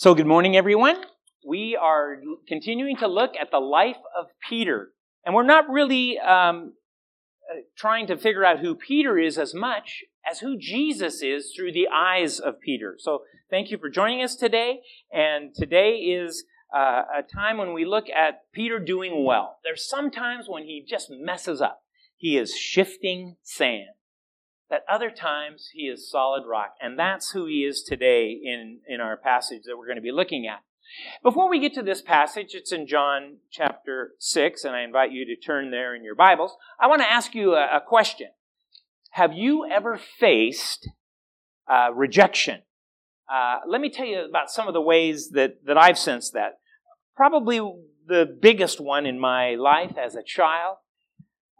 So, good morning, everyone. We are continuing to look at the life of Peter. And we're not really um, uh, trying to figure out who Peter is as much as who Jesus is through the eyes of Peter. So, thank you for joining us today. And today is uh, a time when we look at Peter doing well. There's some times when he just messes up. He is shifting sand that other times he is solid rock. And that's who he is today in, in our passage that we're going to be looking at. Before we get to this passage, it's in John chapter 6, and I invite you to turn there in your Bibles. I want to ask you a, a question. Have you ever faced uh, rejection? Uh, let me tell you about some of the ways that, that I've sensed that. Probably the biggest one in my life as a child.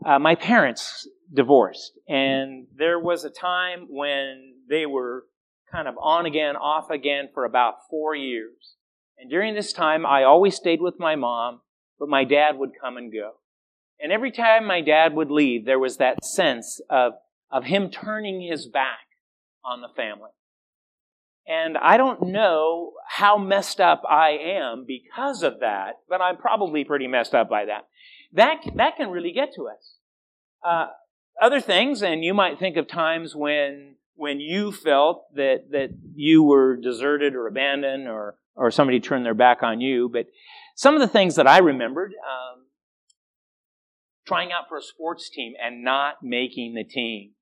Uh, my parents divorced. And there was a time when they were kind of on again, off again for about four years. And during this time, I always stayed with my mom, but my dad would come and go. And every time my dad would leave, there was that sense of, of him turning his back on the family. And I don't know how messed up I am because of that, but I'm probably pretty messed up by that. That, that can really get to us. Uh, other things, and you might think of times when when you felt that that you were deserted or abandoned or or somebody turned their back on you. But some of the things that I remembered, um, trying out for a sports team and not making the team.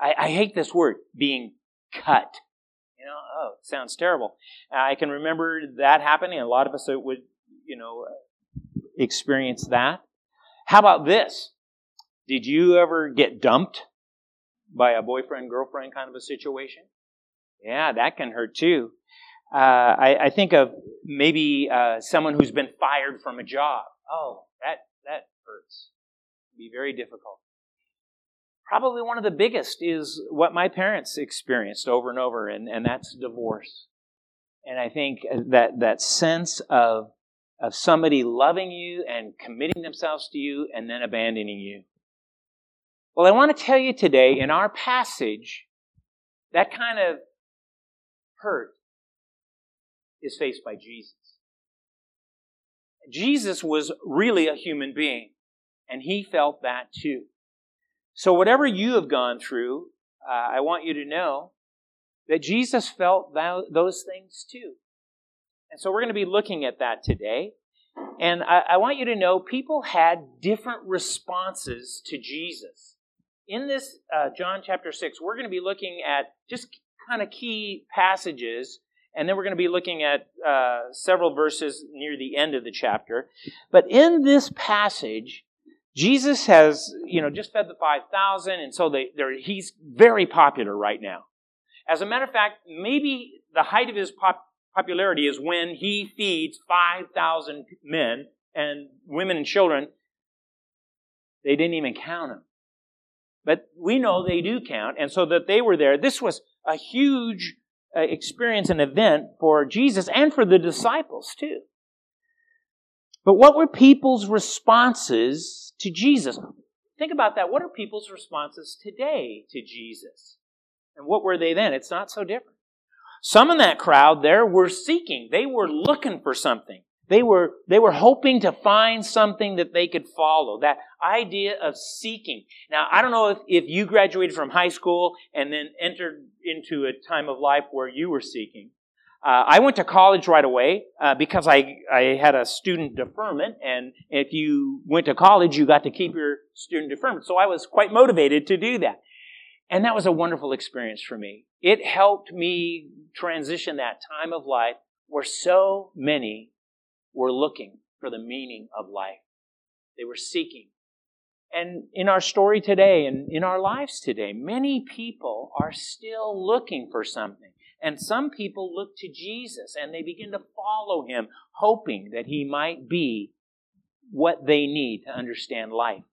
I, I hate this word, being cut. You know, oh, it sounds terrible. I can remember that happening. A lot of us would, you know, experience that. How about this? Did you ever get dumped by a boyfriend girlfriend kind of a situation? Yeah, that can hurt too. Uh, I, I, think of maybe uh, someone who's been fired from a job. Oh, that that hurts. It'd be very difficult. Probably one of the biggest is what my parents experienced over and over, and, and that's divorce. And I think that that sense of of somebody loving you and committing themselves to you and then abandoning you. Well, I want to tell you today in our passage, that kind of hurt is faced by Jesus. Jesus was really a human being, and he felt that too. So, whatever you have gone through, uh, I want you to know that Jesus felt that, those things too. And so, we're going to be looking at that today. And I, I want you to know people had different responses to Jesus in this uh, John chapter 6, we're going to be looking at just kind of key passages, and then we're going to be looking at uh, several verses near the end of the chapter. But in this passage, Jesus has, you know, just fed the 5,000, and so they, he's very popular right now. As a matter of fact, maybe the height of his pop- popularity is when he feeds 5,000 men and women and children. They didn't even count them. But we know they do count, and so that they were there. This was a huge uh, experience and event for Jesus and for the disciples, too. But what were people's responses to Jesus? Think about that. What are people's responses today to Jesus? And what were they then? It's not so different. Some in that crowd there were seeking, they were looking for something. They were, they were hoping to find something that they could follow. That idea of seeking. Now, I don't know if, if you graduated from high school and then entered into a time of life where you were seeking. Uh, I went to college right away uh, because I, I had a student deferment, and if you went to college, you got to keep your student deferment. So I was quite motivated to do that. And that was a wonderful experience for me. It helped me transition that time of life where so many were looking for the meaning of life. They were seeking. And in our story today and in our lives today, many people are still looking for something. And some people look to Jesus and they begin to follow him, hoping that he might be what they need to understand life.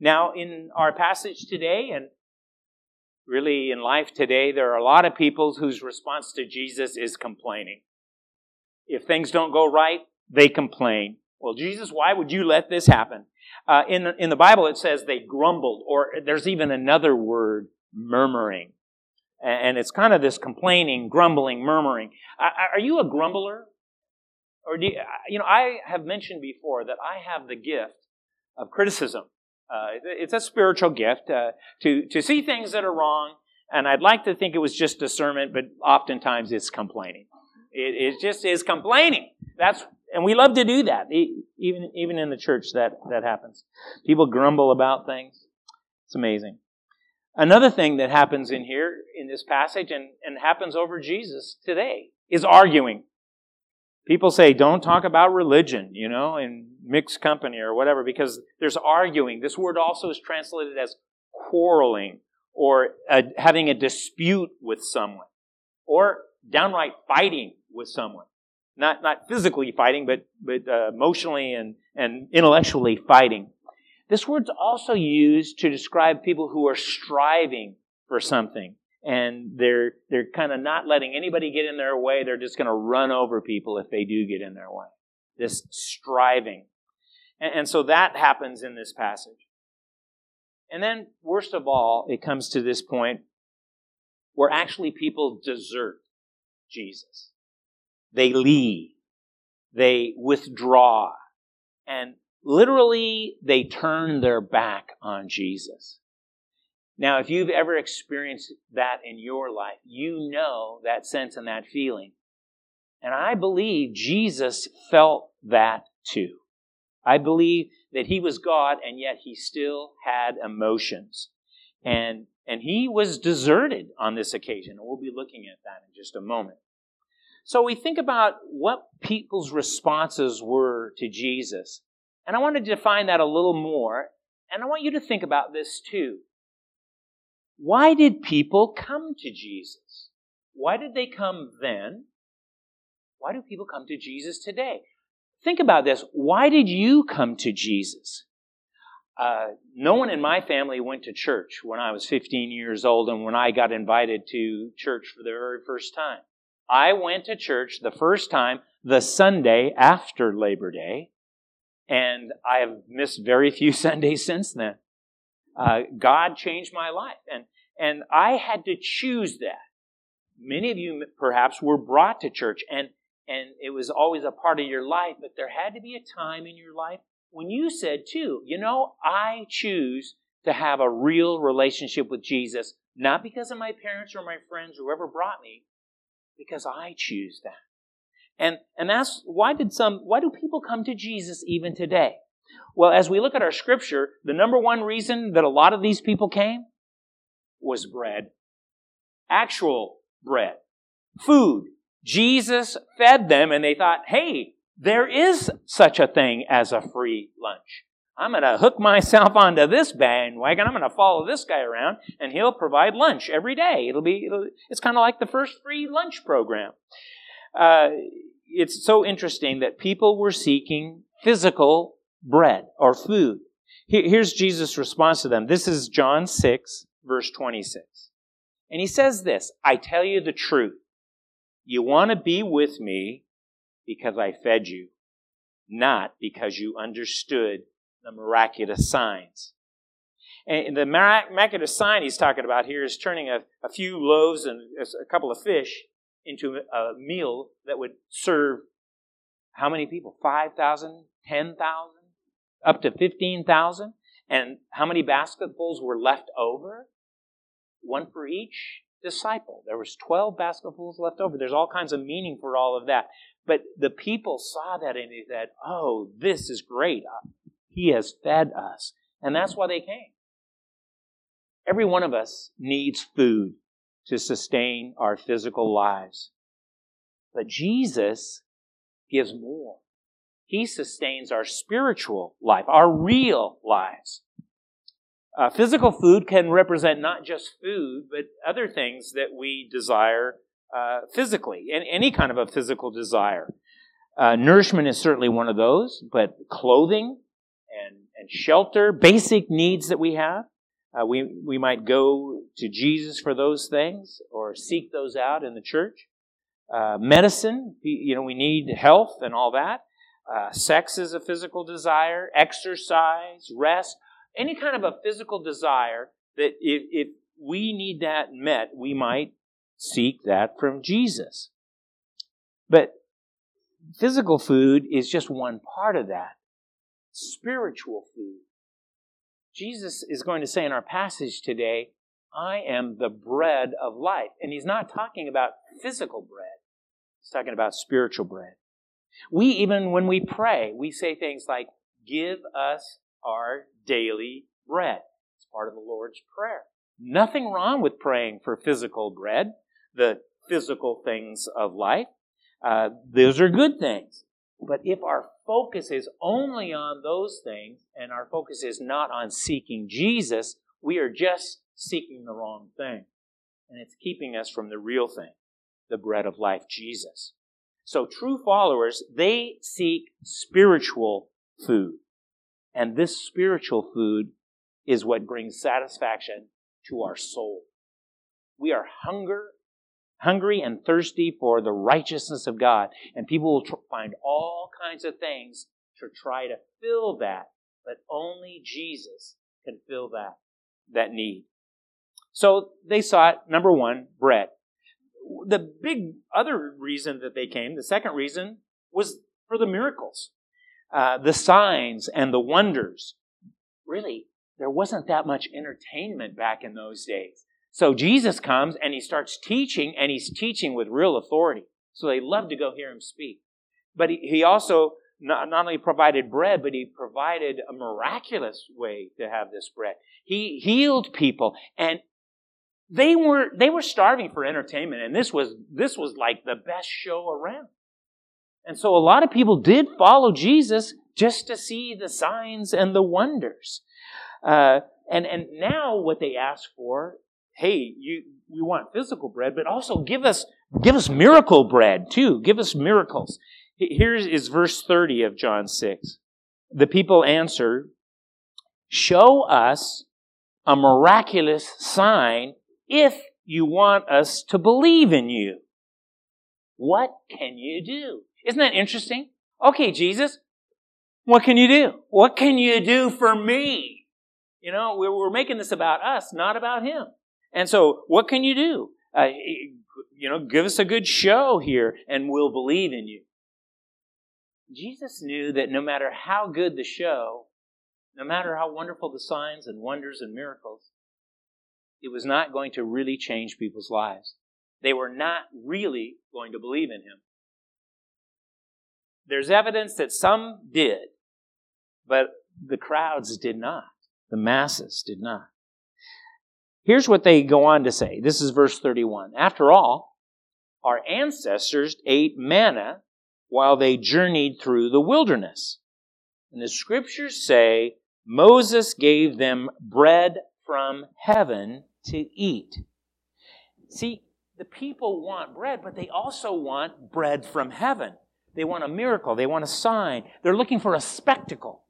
Now, in our passage today, and really in life today, there are a lot of people whose response to Jesus is complaining. If things don't go right, they complain. Well, Jesus, why would you let this happen? Uh, in, the, in the Bible, it says they grumbled, or there's even another word, murmuring. And it's kind of this complaining, grumbling, murmuring. Are you a grumbler? Or do you, you know, I have mentioned before that I have the gift of criticism. Uh, it's a spiritual gift uh, to, to see things that are wrong, and I'd like to think it was just discernment, but oftentimes it's complaining. It, it just is complaining. That's and we love to do that. Even even in the church, that that happens. People grumble about things. It's amazing. Another thing that happens in here in this passage and, and happens over Jesus today is arguing. People say, don't talk about religion, you know, in mixed company or whatever, because there's arguing. This word also is translated as quarreling or a, having a dispute with someone or downright fighting with someone. Not, not physically fighting, but, but uh, emotionally and, and intellectually fighting. This word's also used to describe people who are striving for something and they're they're kind of not letting anybody get in their way. They're just going to run over people if they do get in their way. This striving, and, and so that happens in this passage. And then, worst of all, it comes to this point where actually people desert Jesus. They leave. They withdraw. And literally, they turn their back on Jesus. Now, if you've ever experienced that in your life, you know that sense and that feeling. And I believe Jesus felt that too. I believe that he was God and yet he still had emotions. And, and he was deserted on this occasion. We'll be looking at that in just a moment. So we think about what people's responses were to Jesus. And I want to define that a little more. And I want you to think about this too. Why did people come to Jesus? Why did they come then? Why do people come to Jesus today? Think about this. Why did you come to Jesus? Uh, no one in my family went to church when I was 15 years old and when I got invited to church for the very first time. I went to church the first time the Sunday after Labor Day, and I have missed very few Sundays since then uh, God changed my life. And, and I had to choose that. Many of you perhaps were brought to church and, and it was always a part of your life, but there had to be a time in your life when you said too, you know, I choose to have a real relationship with Jesus, not because of my parents or my friends or whoever brought me, because I choose that. And, and that's why did some, why do people come to Jesus even today? Well, as we look at our scripture, the number one reason that a lot of these people came was bread. Actual bread. Food. Jesus fed them and they thought, hey, there is such a thing as a free lunch. I'm going to hook myself onto this bandwagon. I'm going to follow this guy around, and he'll provide lunch every day. It'll be, it'll, it's kind of like the first free lunch program. Uh, it's so interesting that people were seeking physical bread or food. Here's Jesus' response to them. This is John 6, verse 26. And he says this I tell you the truth. You want to be with me because I fed you, not because you understood the miraculous signs. And the miraculous sign he's talking about here is turning a, a few loaves and a couple of fish into a meal that would serve how many people? 5,000, 10,000? up to 15,000. And how many basketfuls were left over? One for each disciple. There was 12 basketfuls left over. There's all kinds of meaning for all of that. But the people saw that and they said, oh, this is great. He has fed us. And that's why they came. Every one of us needs food to sustain our physical lives. But Jesus gives more. He sustains our spiritual life, our real lives. Uh, physical food can represent not just food, but other things that we desire uh, physically, and any kind of a physical desire. Uh, nourishment is certainly one of those, but clothing and, shelter, basic needs that we have. Uh, we, we might go to Jesus for those things or seek those out in the church. Uh, medicine, you know, we need health and all that. Uh, sex is a physical desire, exercise, rest, any kind of a physical desire that if, if, we need that met, we might seek that from Jesus. But physical food is just one part of that. Spiritual food. Jesus is going to say in our passage today, I am the bread of life. And he's not talking about physical bread, he's talking about spiritual bread. We, even when we pray, we say things like, Give us our daily bread. It's part of the Lord's Prayer. Nothing wrong with praying for physical bread, the physical things of life. Uh, those are good things. But if our focus is only on those things and our focus is not on seeking Jesus, we are just seeking the wrong thing. And it's keeping us from the real thing, the bread of life, Jesus. So true followers, they seek spiritual food. And this spiritual food is what brings satisfaction to our soul. We are hunger, hungry and thirsty for the righteousness of God. And people will tr- find all kinds of things to try to fill that, but only Jesus can fill that, that need. So they sought, number one, bread. The big other reason that they came, the second reason, was for the miracles, uh, the signs and the wonders. Really, there wasn't that much entertainment back in those days. So Jesus comes and he starts teaching, and he's teaching with real authority. So they love to go hear him speak. But he, he also not, not only provided bread, but he provided a miraculous way to have this bread. He healed people, and they were they were starving for entertainment, and this was this was like the best show around. And so a lot of people did follow Jesus just to see the signs and the wonders. Uh, and and now what they ask for, hey, you we want physical bread, but also give us give us miracle bread too. Give us miracles. Here is verse 30 of John 6. The people answered, Show us a miraculous sign if you want us to believe in you. What can you do? Isn't that interesting? Okay, Jesus, what can you do? What can you do for me? You know, we're, we're making this about us, not about him. And so, what can you do? Uh, you know, give us a good show here and we'll believe in you. Jesus knew that no matter how good the show, no matter how wonderful the signs and wonders and miracles, it was not going to really change people's lives. They were not really going to believe in him. There's evidence that some did, but the crowds did not. The masses did not. Here's what they go on to say. This is verse 31. After all, our ancestors ate manna while they journeyed through the wilderness. And the scriptures say Moses gave them bread from heaven to eat. See, the people want bread, but they also want bread from heaven. They want a miracle. They want a sign. They're looking for a spectacle.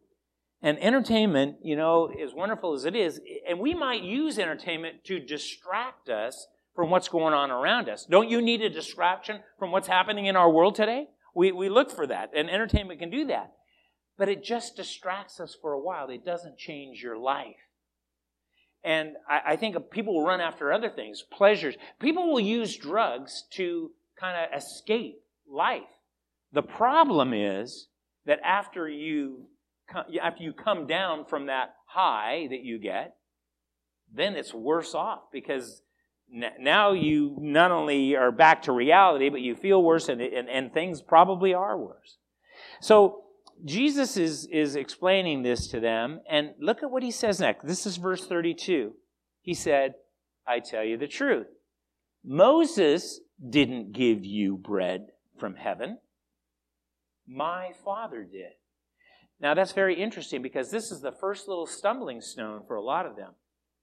And entertainment, you know, as wonderful as it is, and we might use entertainment to distract us from what's going on around us. Don't you need a distraction from what's happening in our world today? We, we look for that, and entertainment can do that. But it just distracts us for a while. It doesn't change your life. And I, I think people will run after other things, pleasures. People will use drugs to kind of escape life. The problem is that after you after you come down from that high that you get, then it's worse off because now you not only are back to reality, but you feel worse and, and, and things probably are worse. So Jesus is, is explaining this to them, and look at what he says next. This is verse 32. He said, I tell you the truth. Moses didn't give you bread from heaven. My Father did. Now, that's very interesting because this is the first little stumbling stone for a lot of them.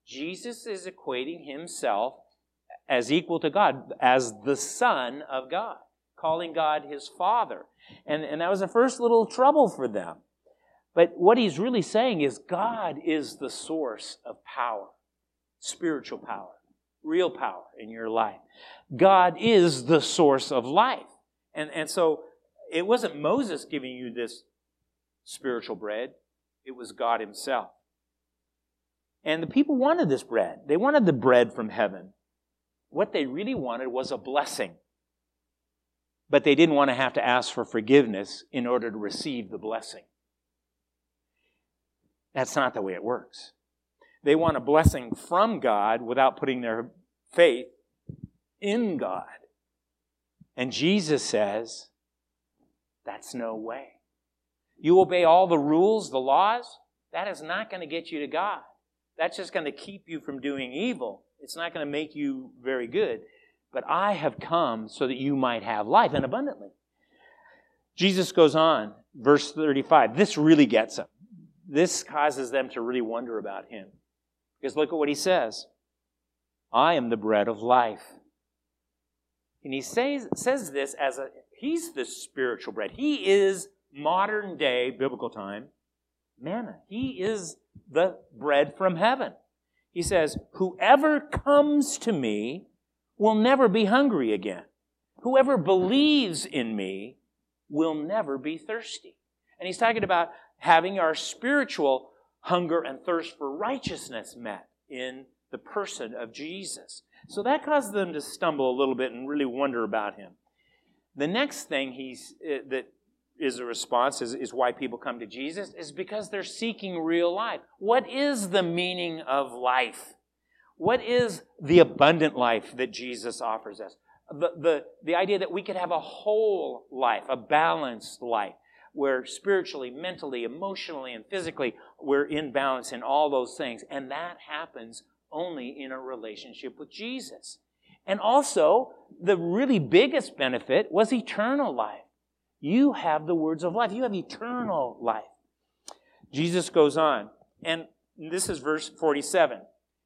Jesus is equating himself as equal to God, as the Son of God, calling God his Father. And, and that was the first little trouble for them. But what he's really saying is God is the source of power, spiritual power, real power in your life. God is the source of life. And, and so it wasn't Moses giving you this spiritual bread, it was God Himself. And the people wanted this bread. They wanted the bread from heaven. What they really wanted was a blessing. But they didn't want to have to ask for forgiveness in order to receive the blessing. That's not the way it works. They want a blessing from God without putting their faith in God. And Jesus says, that's no way. You obey all the rules, the laws, that is not going to get you to God. That's just going to keep you from doing evil. It's not going to make you very good. But I have come so that you might have life and abundantly. Jesus goes on, verse 35. This really gets them. This causes them to really wonder about him. Because look at what he says I am the bread of life. And he says, says this as a, he's the spiritual bread. He is modern day, biblical time, manna. He is the bread from heaven. He says, Whoever comes to me will never be hungry again. Whoever believes in me will never be thirsty. And he's talking about having our spiritual hunger and thirst for righteousness met in the person of Jesus. So that caused them to stumble a little bit and really wonder about him. The next thing he's, uh, that is a response is, is why people come to Jesus is because they're seeking real life. What is the meaning of life? What is the abundant life that Jesus offers us? The, the, the idea that we could have a whole life, a balanced life, where spiritually, mentally, emotionally, and physically we're in balance in all those things. And that happens only in a relationship with Jesus. And also, the really biggest benefit was eternal life. You have the words of life. You have eternal life. Jesus goes on, and this is verse 47.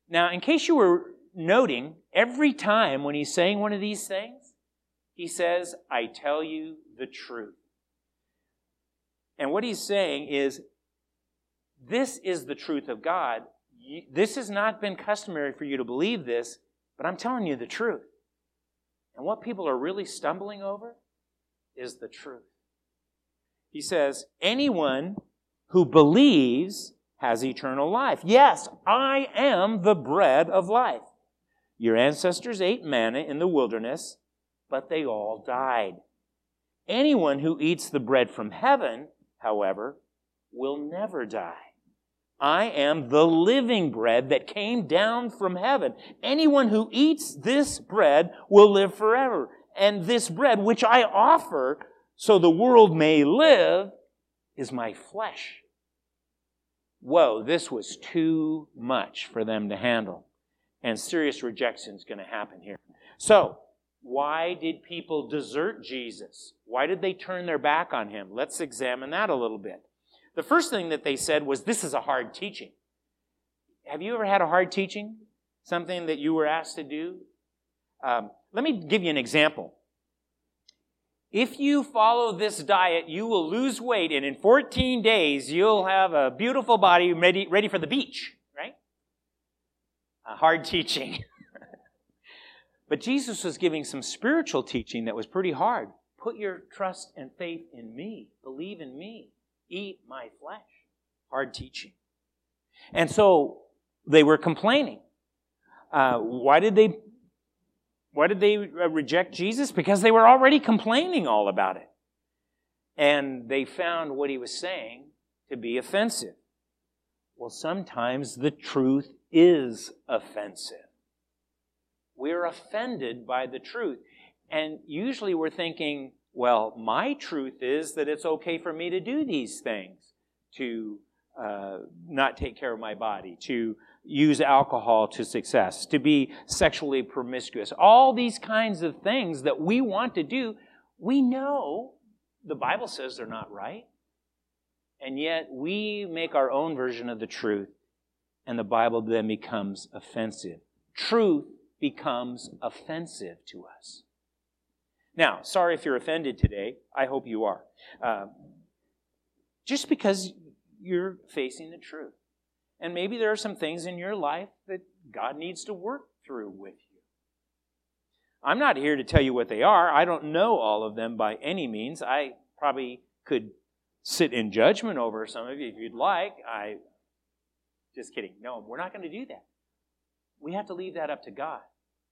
Now, in case you were noting, every time when he's saying one of these things, he says, I tell you the truth. And what he's saying is, this is the truth of God. This has not been customary for you to believe this, but I'm telling you the truth. And what people are really stumbling over is the truth. He says, Anyone who believes has eternal life. Yes, I am the bread of life. Your ancestors ate manna in the wilderness, but they all died. Anyone who eats the bread from heaven, however, will never die. I am the living bread that came down from heaven. Anyone who eats this bread will live forever. And this bread, which I offer so the world may live, is my flesh. Whoa, this was too much for them to handle. And serious rejection is going to happen here. So, why did people desert Jesus? Why did they turn their back on him? Let's examine that a little bit. The first thing that they said was, This is a hard teaching. Have you ever had a hard teaching? Something that you were asked to do? Um, let me give you an example. If you follow this diet, you will lose weight, and in 14 days, you'll have a beautiful body ready, ready for the beach, right? A hard teaching. but Jesus was giving some spiritual teaching that was pretty hard. Put your trust and faith in me, believe in me eat my flesh. Hard teaching. And so they were complaining. Uh, why did they why did they uh, reject Jesus? Because they were already complaining all about it. And they found what he was saying to be offensive. Well, sometimes the truth is offensive. We're offended by the truth. And usually we're thinking, well, my truth is that it's okay for me to do these things, to uh, not take care of my body, to use alcohol to success, to be sexually promiscuous. All these kinds of things that we want to do, we know the Bible says they're not right. And yet we make our own version of the truth, and the Bible then becomes offensive. Truth becomes offensive to us. Now, sorry if you're offended today. I hope you are. Uh, just because you're facing the truth. And maybe there are some things in your life that God needs to work through with you. I'm not here to tell you what they are. I don't know all of them by any means. I probably could sit in judgment over some of you if you'd like. I Just kidding. No, we're not going to do that. We have to leave that up to God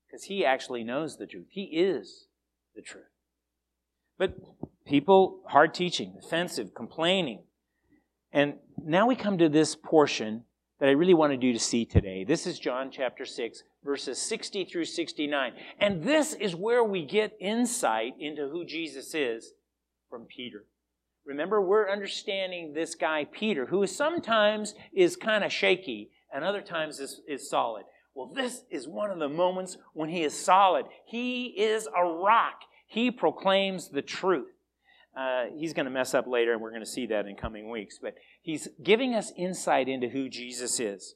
because He actually knows the truth. He is the truth. But people, hard teaching, offensive, complaining. And now we come to this portion that I really wanted you to see today. This is John chapter 6, verses 60 through 69. And this is where we get insight into who Jesus is from Peter. Remember, we're understanding this guy, Peter, who sometimes is kind of shaky and other times is, is solid. Well, this is one of the moments when he is solid. He is a rock. He proclaims the truth. Uh, he's going to mess up later, and we're going to see that in coming weeks. But he's giving us insight into who Jesus is.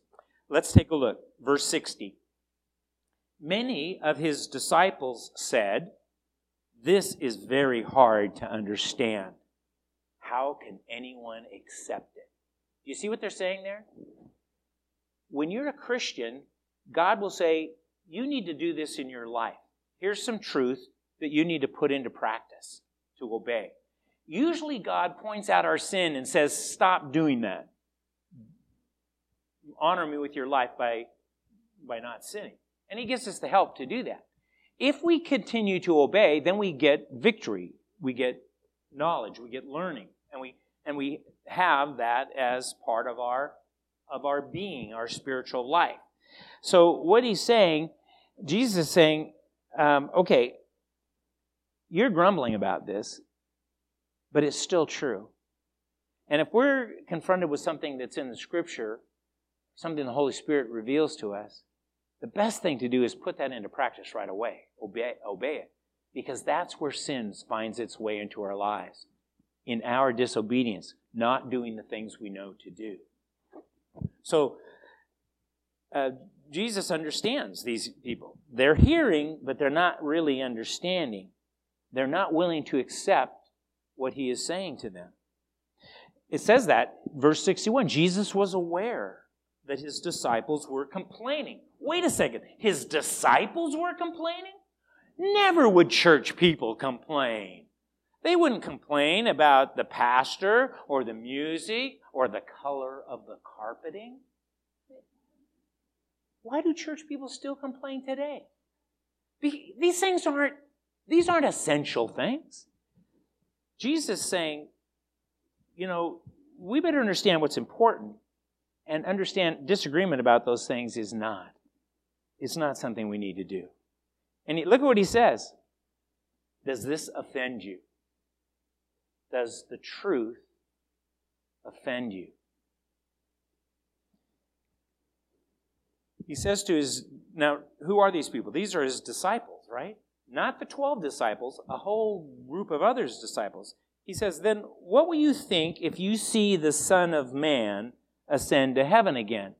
Let's take a look. Verse 60. Many of his disciples said, This is very hard to understand. How can anyone accept it? Do you see what they're saying there? When you're a Christian, God will say, You need to do this in your life. Here's some truth that you need to put into practice to obey. Usually, God points out our sin and says, Stop doing that. Honor me with your life by, by not sinning. And He gives us the help to do that. If we continue to obey, then we get victory, we get knowledge, we get learning, and we, and we have that as part of our, of our being, our spiritual life. So, what He's saying, Jesus is saying, um, okay, you're grumbling about this, but it's still true. And if we're confronted with something that's in the scripture, something the Holy Spirit reveals to us, the best thing to do is put that into practice right away. Obey, obey it. Because that's where sin finds its way into our lives. In our disobedience, not doing the things we know to do. So, uh, Jesus understands these people. They're hearing, but they're not really understanding. They're not willing to accept what he is saying to them. It says that, verse 61, Jesus was aware that his disciples were complaining. Wait a second, his disciples were complaining? Never would church people complain. They wouldn't complain about the pastor or the music or the color of the carpeting. Why do church people still complain today? These things aren't these aren't essential things. Jesus saying, you know, we better understand what's important and understand disagreement about those things is not. It's not something we need to do. And look at what he says. Does this offend you? Does the truth offend you? He says to his, now, who are these people? These are his disciples, right? Not the 12 disciples, a whole group of others disciples. He says, Then what will you think if you see the Son of Man ascend to heaven again?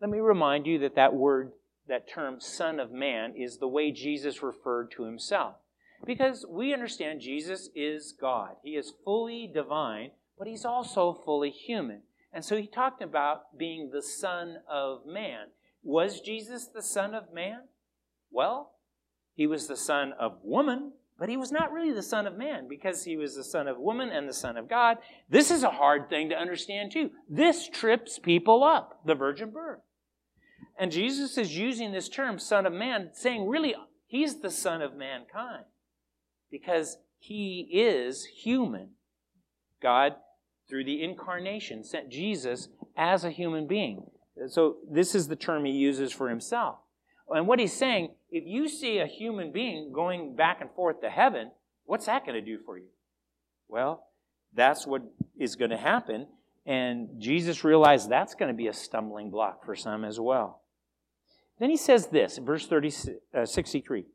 Let me remind you that that word, that term, Son of Man, is the way Jesus referred to himself. Because we understand Jesus is God. He is fully divine, but he's also fully human. And so he talked about being the Son of Man. Was Jesus the Son of Man? Well, he was the son of woman, but he was not really the son of man because he was the son of woman and the son of God. This is a hard thing to understand too. This trips people up, the virgin birth. And Jesus is using this term, son of man, saying really he's the son of mankind because he is human. God, through the incarnation, sent Jesus as a human being. So this is the term he uses for himself. And what he's saying, if you see a human being going back and forth to heaven, what's that going to do for you? Well, that's what is going to happen. And Jesus realized that's going to be a stumbling block for some as well. Then he says this, verse 30, uh, 63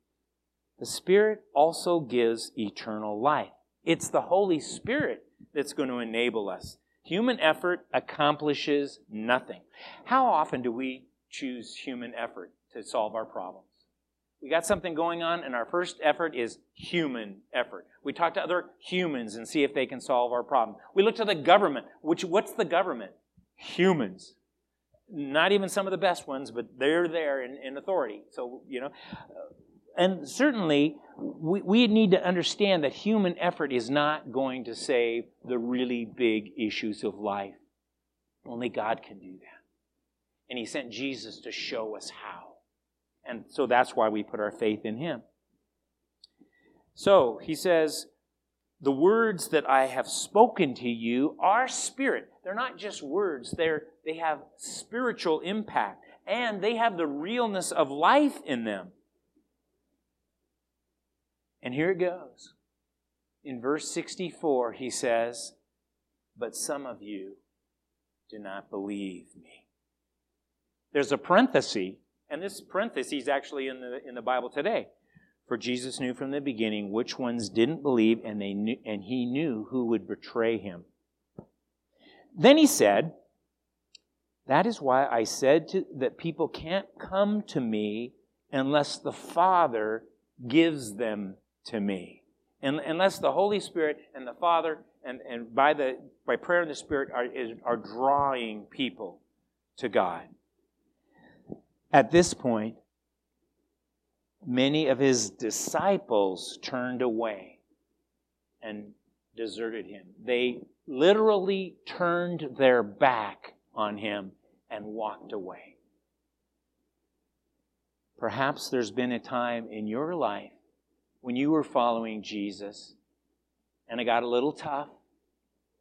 The Spirit also gives eternal life. It's the Holy Spirit that's going to enable us. Human effort accomplishes nothing. How often do we choose human effort? to solve our problems. We got something going on, and our first effort is human effort. We talk to other humans and see if they can solve our problem. We look to the government. Which what's the government? Humans. Not even some of the best ones, but they're there in, in authority. So, you know. Uh, and certainly, we, we need to understand that human effort is not going to save the really big issues of life. Only God can do that. And he sent Jesus to show us how. And so that's why we put our faith in him. So he says, The words that I have spoken to you are spirit. They're not just words, they're, they have spiritual impact and they have the realness of life in them. And here it goes. In verse 64, he says, But some of you do not believe me. There's a parenthesis, and this parenthesis is actually in the, in the Bible today. For Jesus knew from the beginning which ones didn't believe, and, they knew, and he knew who would betray him. Then he said, That is why I said to, that people can't come to me unless the Father gives them to me. And, unless the Holy Spirit and the Father and, and by, the, by prayer and the Spirit are, is, are drawing people to God. At this point, many of his disciples turned away and deserted him. They literally turned their back on him and walked away. Perhaps there's been a time in your life when you were following Jesus and it got a little tough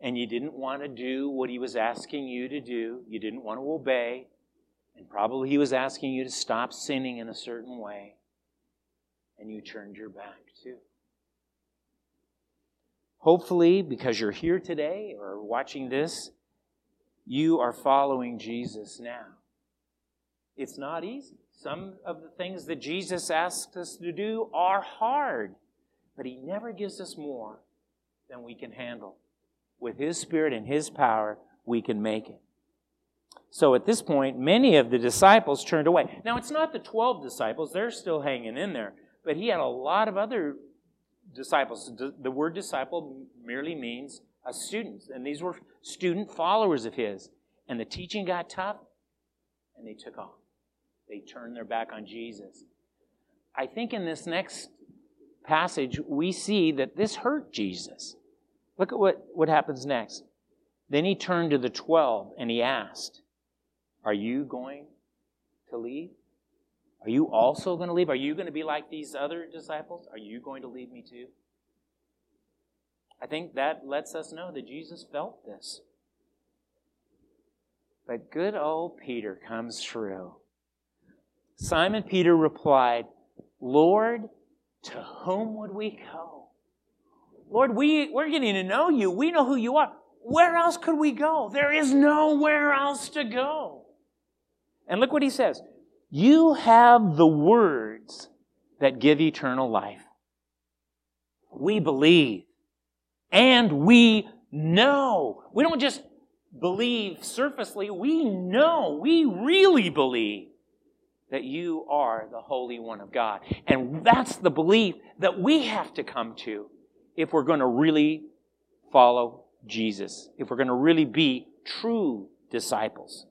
and you didn't want to do what he was asking you to do, you didn't want to obey, and probably he was asking you to stop sinning in a certain way, and you turned your back too. Hopefully, because you're here today or watching this, you are following Jesus now. It's not easy. Some of the things that Jesus asks us to do are hard, but He never gives us more than we can handle. With His Spirit and His power, we can make it. So at this point, many of the disciples turned away. Now, it's not the 12 disciples, they're still hanging in there, but He had a lot of other disciples. The word disciple merely means a student, and these were student followers of His. And the teaching got tough, and they took off. They turned their back on Jesus. I think in this next passage, we see that this hurt Jesus. Look at what, what happens next. Then he turned to the twelve and he asked, Are you going to leave? Are you also going to leave? Are you going to be like these other disciples? Are you going to leave me too? I think that lets us know that Jesus felt this. But good old Peter comes through. Simon Peter replied, Lord, to whom would we go? Lord, we, we're getting to know you. We know who you are. Where else could we go? There is nowhere else to go. And look what he says You have the words that give eternal life. We believe and we know. We don't just believe surfacely, we know, we really believe that you are the Holy One of God. And that's the belief that we have to come to if we're going to really follow Jesus, if we're going to really be true disciples.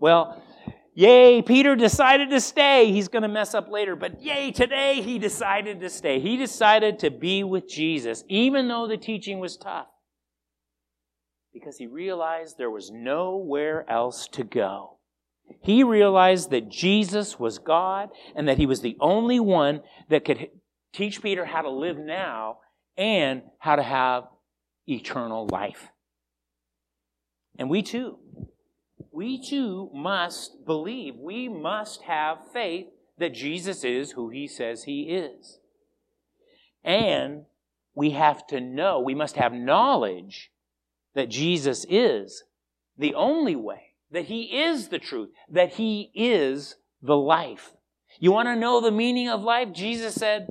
Well, yay, Peter decided to stay. He's going to mess up later, but yay, today he decided to stay. He decided to be with Jesus, even though the teaching was tough, because he realized there was nowhere else to go. He realized that Jesus was God and that he was the only one that could teach Peter how to live now and how to have eternal life. And we too, we too must believe, we must have faith that Jesus is who he says he is. And we have to know, we must have knowledge that Jesus is the only way that He is the truth, that He is the life. You want to know the meaning of life? Jesus said,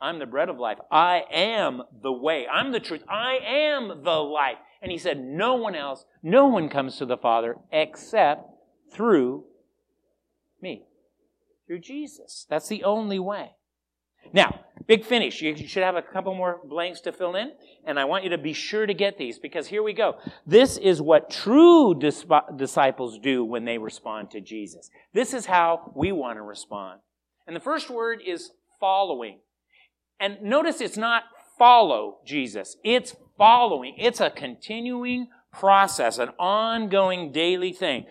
I'm the bread of life. I am the way. I'm the truth. I am the life. And He said, No one else, no one comes to the Father except through me, through Jesus. That's the only way. Now, big finish. You should have a couple more blanks to fill in, and I want you to be sure to get these because here we go. This is what true disciples do when they respond to Jesus. This is how we want to respond. And the first word is following. And notice it's not follow Jesus, it's following. It's a continuing process, an ongoing daily thing.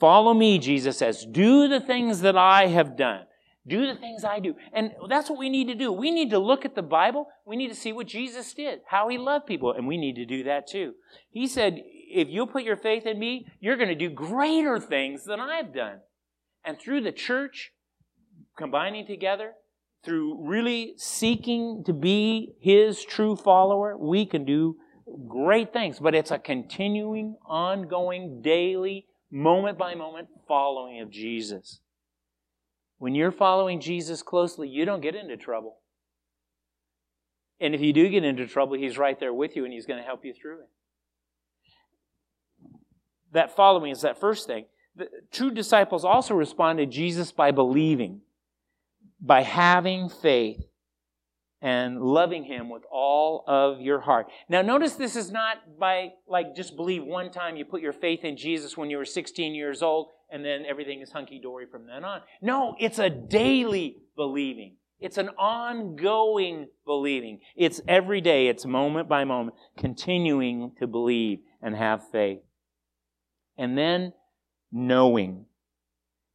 Follow me, Jesus says. Do the things that I have done. Do the things I do. And that's what we need to do. We need to look at the Bible. We need to see what Jesus did, how he loved people, and we need to do that too. He said, if you'll put your faith in me, you're going to do greater things than I've done. And through the church combining together, through really seeking to be his true follower, we can do great things. But it's a continuing, ongoing, daily, moment by moment following of Jesus. When you're following Jesus closely, you don't get into trouble. And if you do get into trouble, He's right there with you and He's going to help you through it. That following is that first thing. The true disciples also respond to Jesus by believing, by having faith, and loving Him with all of your heart. Now, notice this is not by, like, just believe one time you put your faith in Jesus when you were 16 years old and then everything is hunky dory from then on. No, it's a daily believing. It's an ongoing believing. It's every day, it's moment by moment, continuing to believe and have faith. And then knowing.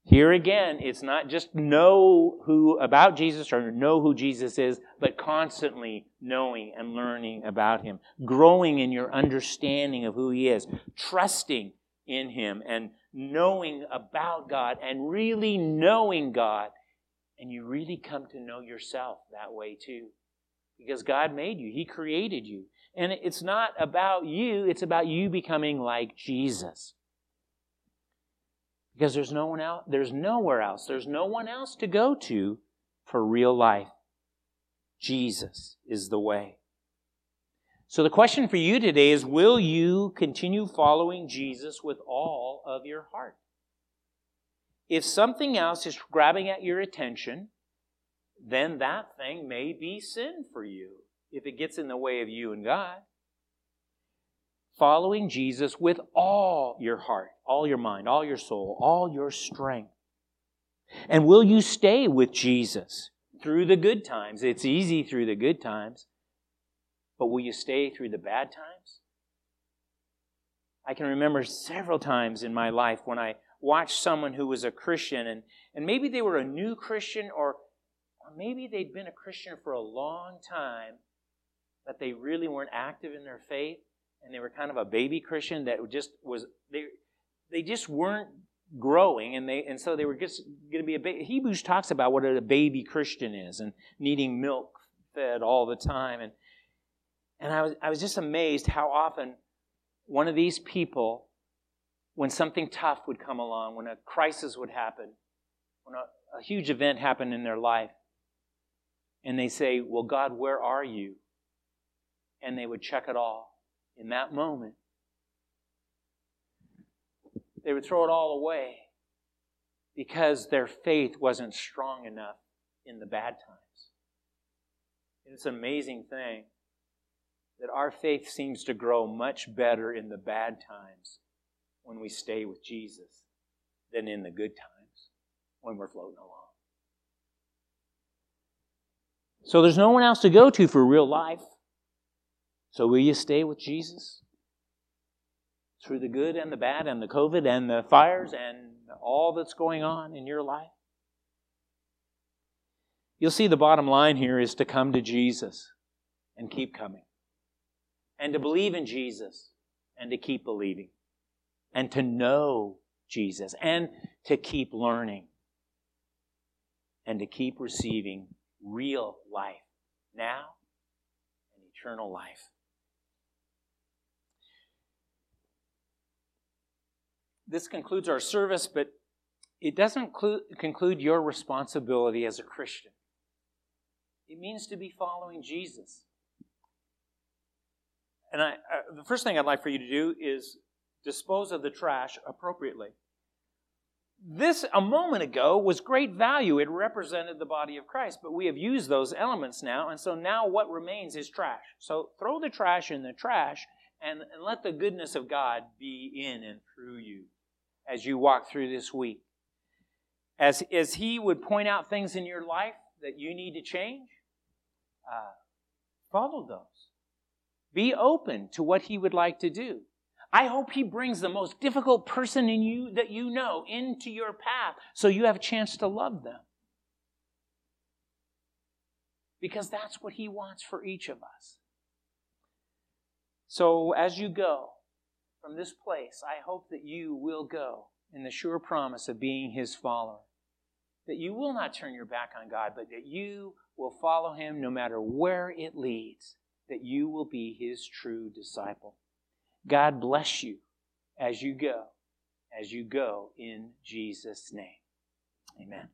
Here again, it's not just know who about Jesus or know who Jesus is, but constantly knowing and learning about him, growing in your understanding of who he is, trusting in him and knowing about God and really knowing God. And you really come to know yourself that way too. Because God made you, He created you. And it's not about you, it's about you becoming like Jesus. Because there's no one else, there's nowhere else, there's no one else to go to for real life. Jesus is the way. So the question for you today is Will you continue following Jesus with all of your heart? If something else is grabbing at your attention, then that thing may be sin for you if it gets in the way of you and God. Following Jesus with all your heart, all your mind, all your soul, all your strength. And will you stay with Jesus through the good times? It's easy through the good times. But will you stay through the bad times? I can remember several times in my life when I watched someone who was a Christian and, and maybe they were a new Christian or, or maybe they'd been a Christian for a long time, but they really weren't active in their faith and they were kind of a baby Christian that just was they they just weren't growing and they and so they were just going to be a baby. Hebrews talks about what a baby Christian is and needing milk fed all the time and and I was, I was just amazed how often one of these people, when something tough would come along, when a crisis would happen, when a, a huge event happened in their life, and they say, Well, God, where are you? And they would check it all in that moment. They would throw it all away because their faith wasn't strong enough in the bad times. It's an amazing thing that our faith seems to grow much better in the bad times when we stay with Jesus than in the good times when we're floating along. So there's no one else to go to for real life. So will you stay with Jesus? Through the good and the bad and the COVID and the fires and all that's going on in your life? You'll see the bottom line here is to come to Jesus and keep coming and to believe in Jesus and to keep believing and to know Jesus and to keep learning and to keep receiving real life now and eternal life. This concludes our service, but it doesn't conclude your responsibility as a Christian. It means to be following Jesus. And I, uh, the first thing I'd like for you to do is dispose of the trash appropriately. This, a moment ago, was great value. It represented the body of Christ, but we have used those elements now, and so now what remains is trash. So throw the trash in the trash and, and let the goodness of God be in and through you as you walk through this week. As, as He would point out things in your life that you need to change, uh, follow those. Be open to what He would like to do. I hope He brings the most difficult person in you that you know into your path so you have a chance to love them. Because that's what He wants for each of us. So as you go from this place, I hope that you will go in the sure promise of being His follower. That you will not turn your back on God, but that you will follow Him no matter where it leads, that you will be His true disciple. God bless you as you go, as you go in Jesus' name. Amen.